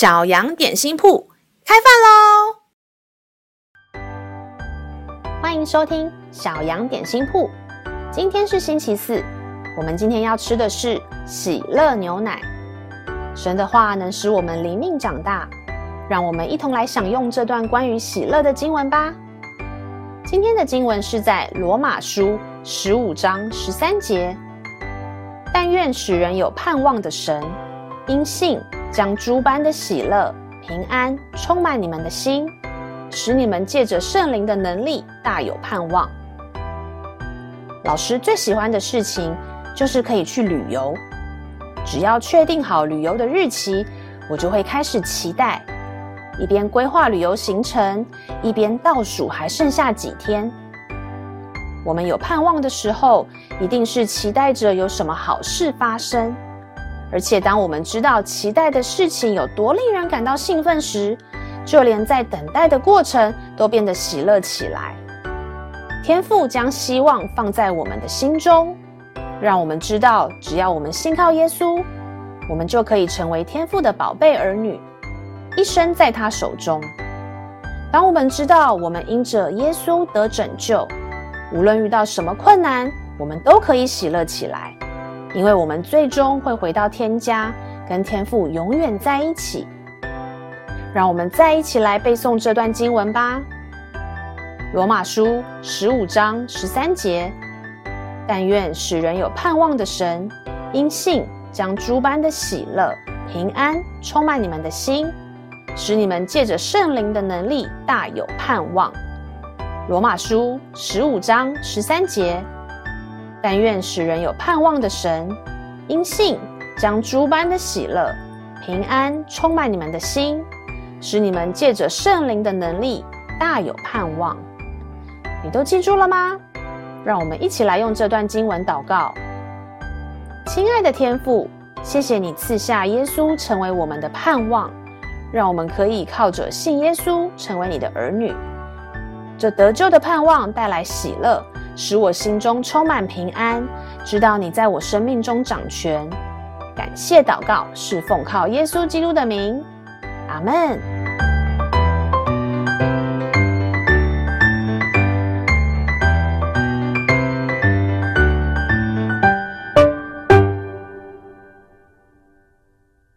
小羊点心铺开饭喽！欢迎收听小羊点心铺。今天是星期四，我们今天要吃的是喜乐牛奶。神的话能使我们灵命长大，让我们一同来享用这段关于喜乐的经文吧。今天的经文是在罗马书十五章十三节。但愿使人有盼望的神，因信。将诸般的喜乐、平安充满你们的心，使你们借着圣灵的能力大有盼望。老师最喜欢的事情就是可以去旅游。只要确定好旅游的日期，我就会开始期待，一边规划旅游行程，一边倒数还剩下几天。我们有盼望的时候，一定是期待着有什么好事发生。而且，当我们知道期待的事情有多令人感到兴奋时，就连在等待的过程都变得喜乐起来。天父将希望放在我们的心中，让我们知道，只要我们信靠耶稣，我们就可以成为天父的宝贝儿女，一生在他手中。当我们知道我们因着耶稣得拯救，无论遇到什么困难，我们都可以喜乐起来。因为我们最终会回到天家，跟天父永远在一起。让我们再一起来背诵这段经文吧，《罗马书》十五章十三节：但愿使人有盼望的神，因信将诸般的喜乐、平安充满你们的心，使你们借着圣灵的能力大有盼望。《罗马书》十五章十三节。但愿使人有盼望的神，因信将诸般的喜乐、平安充满你们的心，使你们借着圣灵的能力大有盼望。你都记住了吗？让我们一起来用这段经文祷告。亲爱的天父，谢谢你赐下耶稣成为我们的盼望，让我们可以靠着信耶稣成为你的儿女。这得救的盼望带来喜乐。使我心中充满平安，知道你在我生命中掌权。感谢祷告，是奉靠耶稣基督的名，阿门。